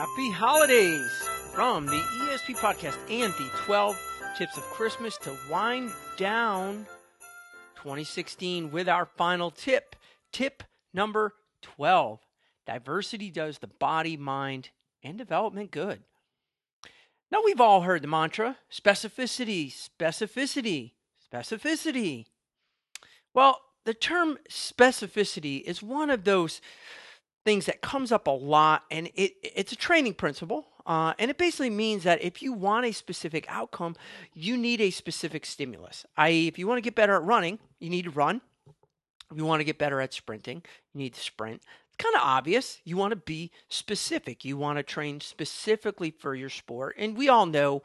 Happy holidays from the ESP podcast and the 12 tips of Christmas to wind down 2016 with our final tip. Tip number 12 Diversity does the body, mind, and development good. Now, we've all heard the mantra specificity, specificity, specificity. Well, the term specificity is one of those things that comes up a lot, and it, it's a training principle. Uh, and it basically means that if you want a specific outcome, you need a specific stimulus. I.e., if you want to get better at running, you need to run. If you want to get better at sprinting, you need to sprint. It's kind of obvious. You want to be specific. You want to train specifically for your sport. And we all know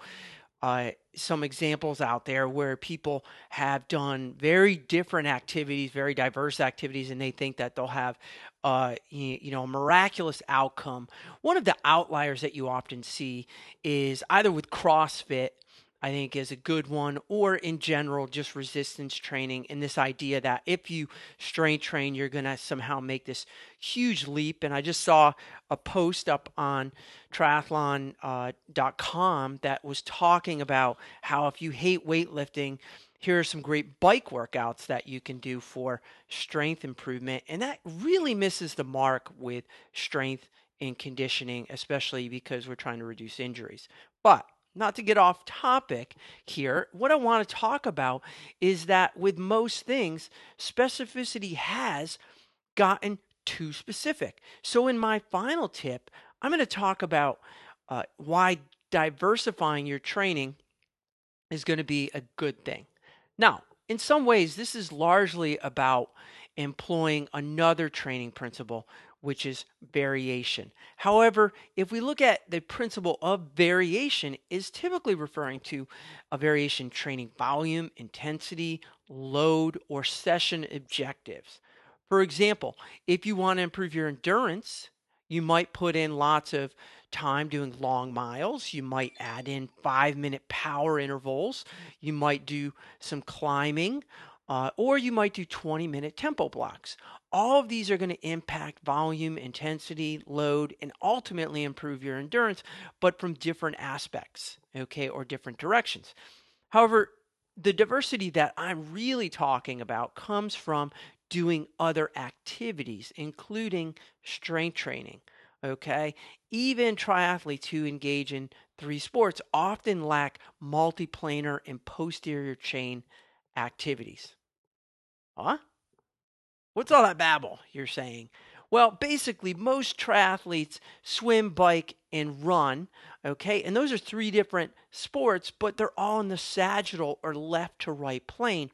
uh, some examples out there where people have done very different activities, very diverse activities, and they think that they'll have, uh, you, you know, a miraculous outcome. One of the outliers that you often see is either with CrossFit I think is a good one, or in general, just resistance training and this idea that if you strength train, you're going to somehow make this huge leap. And I just saw a post up on triathlon.com uh, that was talking about how if you hate weightlifting, here are some great bike workouts that you can do for strength improvement. And that really misses the mark with strength and conditioning, especially because we're trying to reduce injuries. But not to get off topic here, what I want to talk about is that with most things, specificity has gotten too specific. So, in my final tip, I'm going to talk about uh, why diversifying your training is going to be a good thing. Now, in some ways, this is largely about employing another training principle, which is variation. However, if we look at the principle of variation is typically referring to a variation training volume, intensity, load, or session objectives. For example, if you want to improve your endurance, you might put in lots of time doing long miles. You might add in five minute power intervals. You might do some climbing, uh, or you might do 20 minute tempo blocks. All of these are going to impact volume, intensity, load, and ultimately improve your endurance, but from different aspects, okay, or different directions. However, the diversity that I'm really talking about comes from doing other activities, including strength training. Okay, even triathletes who engage in three sports often lack multiplanar and posterior chain activities. Huh? What's all that babble you're saying? Well, basically, most triathletes swim, bike, and run. Okay, and those are three different sports, but they're all in the sagittal or left to right plane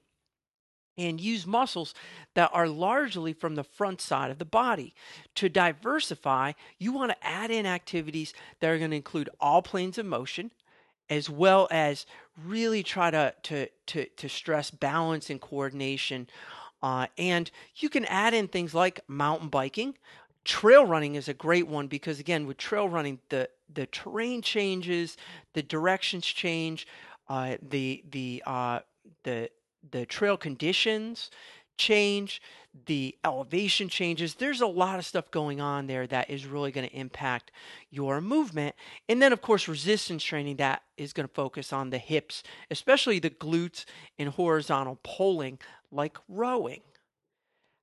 and use muscles that are largely from the front side of the body. To diversify, you want to add in activities that are going to include all planes of motion, as well as really try to, to, to, to stress balance and coordination uh, and you can add in things like mountain biking. Trail running is a great one because again, with trail running, the the terrain changes, the directions change, uh, the the uh, the the trail conditions change, the elevation changes. There's a lot of stuff going on there that is really going to impact your movement. And then, of course, resistance training that is going to focus on the hips, especially the glutes and horizontal pulling, like rowing.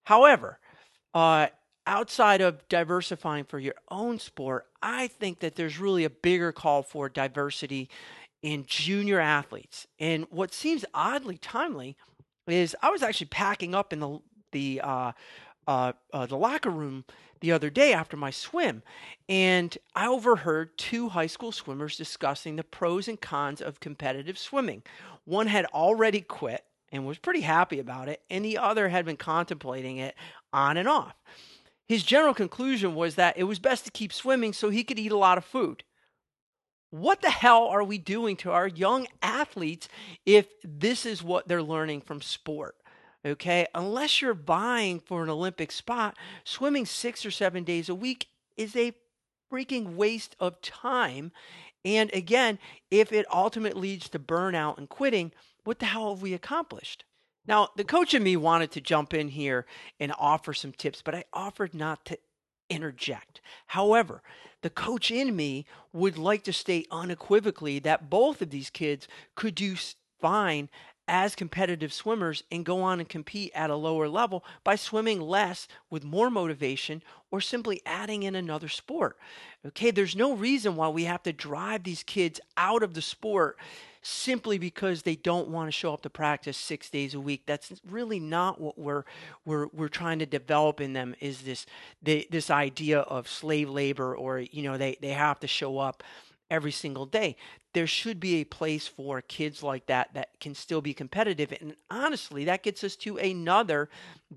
However, uh, outside of diversifying for your own sport, I think that there's really a bigger call for diversity in junior athletes. And what seems oddly timely is I was actually packing up in the the uh, uh, uh, the locker room the other day after my swim, and I overheard two high school swimmers discussing the pros and cons of competitive swimming. One had already quit and was pretty happy about it, and the other had been contemplating it on and off. His general conclusion was that it was best to keep swimming so he could eat a lot of food. What the hell are we doing to our young athletes if this is what they're learning from sport? Okay, unless you're vying for an Olympic spot, swimming six or seven days a week is a freaking waste of time. And again, if it ultimately leads to burnout and quitting, what the hell have we accomplished? Now, the coach and me wanted to jump in here and offer some tips, but I offered not to interject. However, the coach in me would like to state unequivocally that both of these kids could do fine as competitive swimmers and go on and compete at a lower level by swimming less with more motivation or simply adding in another sport. Okay, there's no reason why we have to drive these kids out of the sport simply because they don't want to show up to practice 6 days a week. That's really not what we're we're we're trying to develop in them is this this idea of slave labor or you know they they have to show up every single day. There should be a place for kids like that that can still be competitive. And honestly, that gets us to another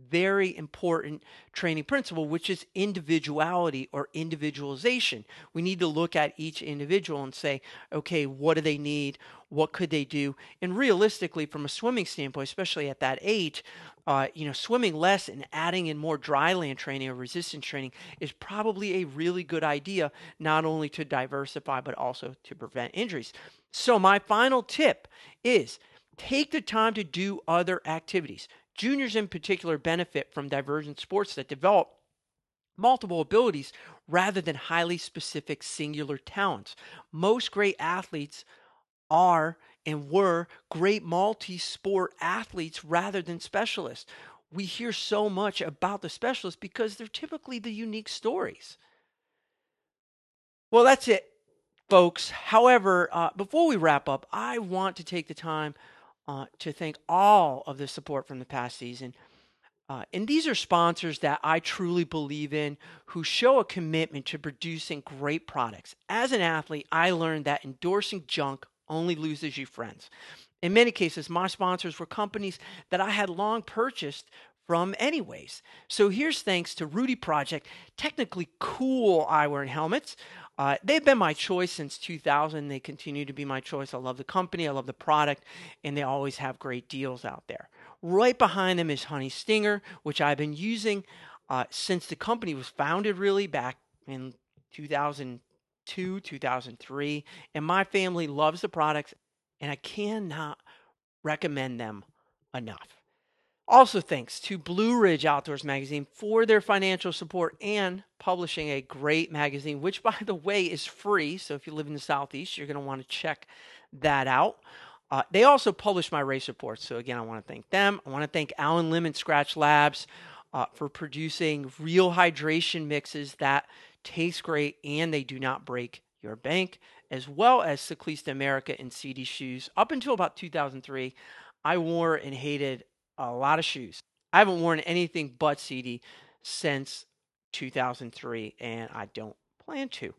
very important training principle, which is individuality or individualization. We need to look at each individual and say, okay, what do they need? What could they do? And realistically, from a swimming standpoint, especially at that age, uh, you know, swimming less and adding in more dry land training or resistance training is probably a really good idea, not only to diversify, but also to prevent injuries. So, my final tip is take the time to do other activities. Juniors, in particular, benefit from divergent sports that develop multiple abilities rather than highly specific singular talents. Most great athletes are and were great multi sport athletes rather than specialists. We hear so much about the specialists because they're typically the unique stories. Well, that's it, folks. However, uh, before we wrap up, I want to take the time uh, to thank all of the support from the past season. Uh, and these are sponsors that I truly believe in who show a commitment to producing great products. As an athlete, I learned that endorsing junk only loses you friends. In many cases, my sponsors were companies that I had long purchased from anyways. So here's thanks to Rudy Project, technically cool eyewear and helmets. Uh, they've been my choice since 2000. They continue to be my choice. I love the company, I love the product, and they always have great deals out there. Right behind them is Honey Stinger, which I've been using uh, since the company was founded, really back in 2000. 2003, and my family loves the products, and I cannot recommend them enough. Also, thanks to Blue Ridge Outdoors Magazine for their financial support and publishing a great magazine, which, by the way, is free. So, if you live in the Southeast, you're going to want to check that out. Uh, they also publish my race reports. So, again, I want to thank them. I want to thank Allen Lemon Skratch Labs uh, for producing real hydration mixes that taste great, and they do not break your bank, as well as Ciclista America and Sidi shoes. Up until about 2003, I wore and hated a lot of shoes. I haven't worn anything but Sidi since 2003, and I don't plan to.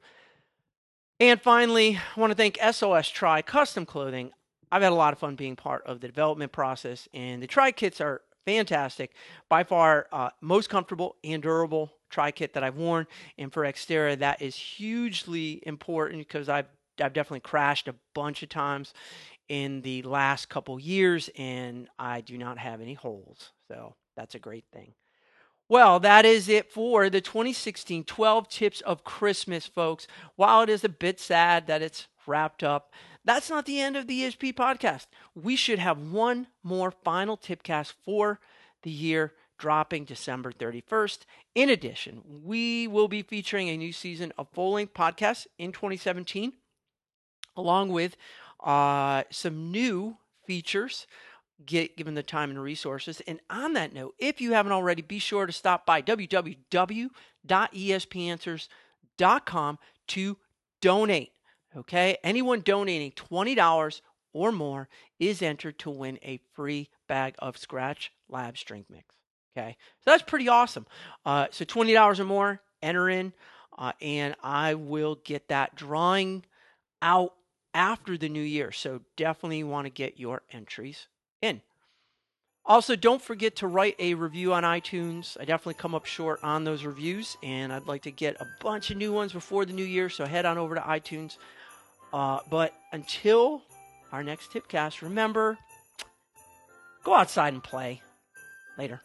And finally, I want to thank SOS Tri Custom Clothing. I've had a lot of fun being part of the development process, and the Tri kits are fantastic. By far, uh, most comfortable and durable tri kit that I've worn. And for Xterra, that is hugely important because I've I've definitely crashed a bunch of times in the last couple years, and I do not have any holes. So that's a great thing. Well, that is it for the 2016 12 Tips of Christmas, folks. While it is a bit sad that it's wrapped up, that's not the end of the ESP podcast. We should have one more final tipcast for the year dropping December 31st. In addition, we will be featuring a new season of full length podcasts in 2017, along with uh, some new features. Get, given the time and resources. And on that note, if you haven't already, be sure to stop by www.espanswers.com to donate. Okay, anyone donating $20 or more is entered to win a free bag of Skratch Labs drink mix. Okay, so that's pretty awesome. Uh, so twenty dollars or more, enter in, uh, and I will get that drawing out after the new year. So definitely want to get your entries in. Also, don't forget to write a review on iTunes. I definitely come up short on those reviews, and I'd like to get a bunch of new ones before the new year. So head on over to iTunes. Uh, but until our next tipcast, remember go outside and play. Later.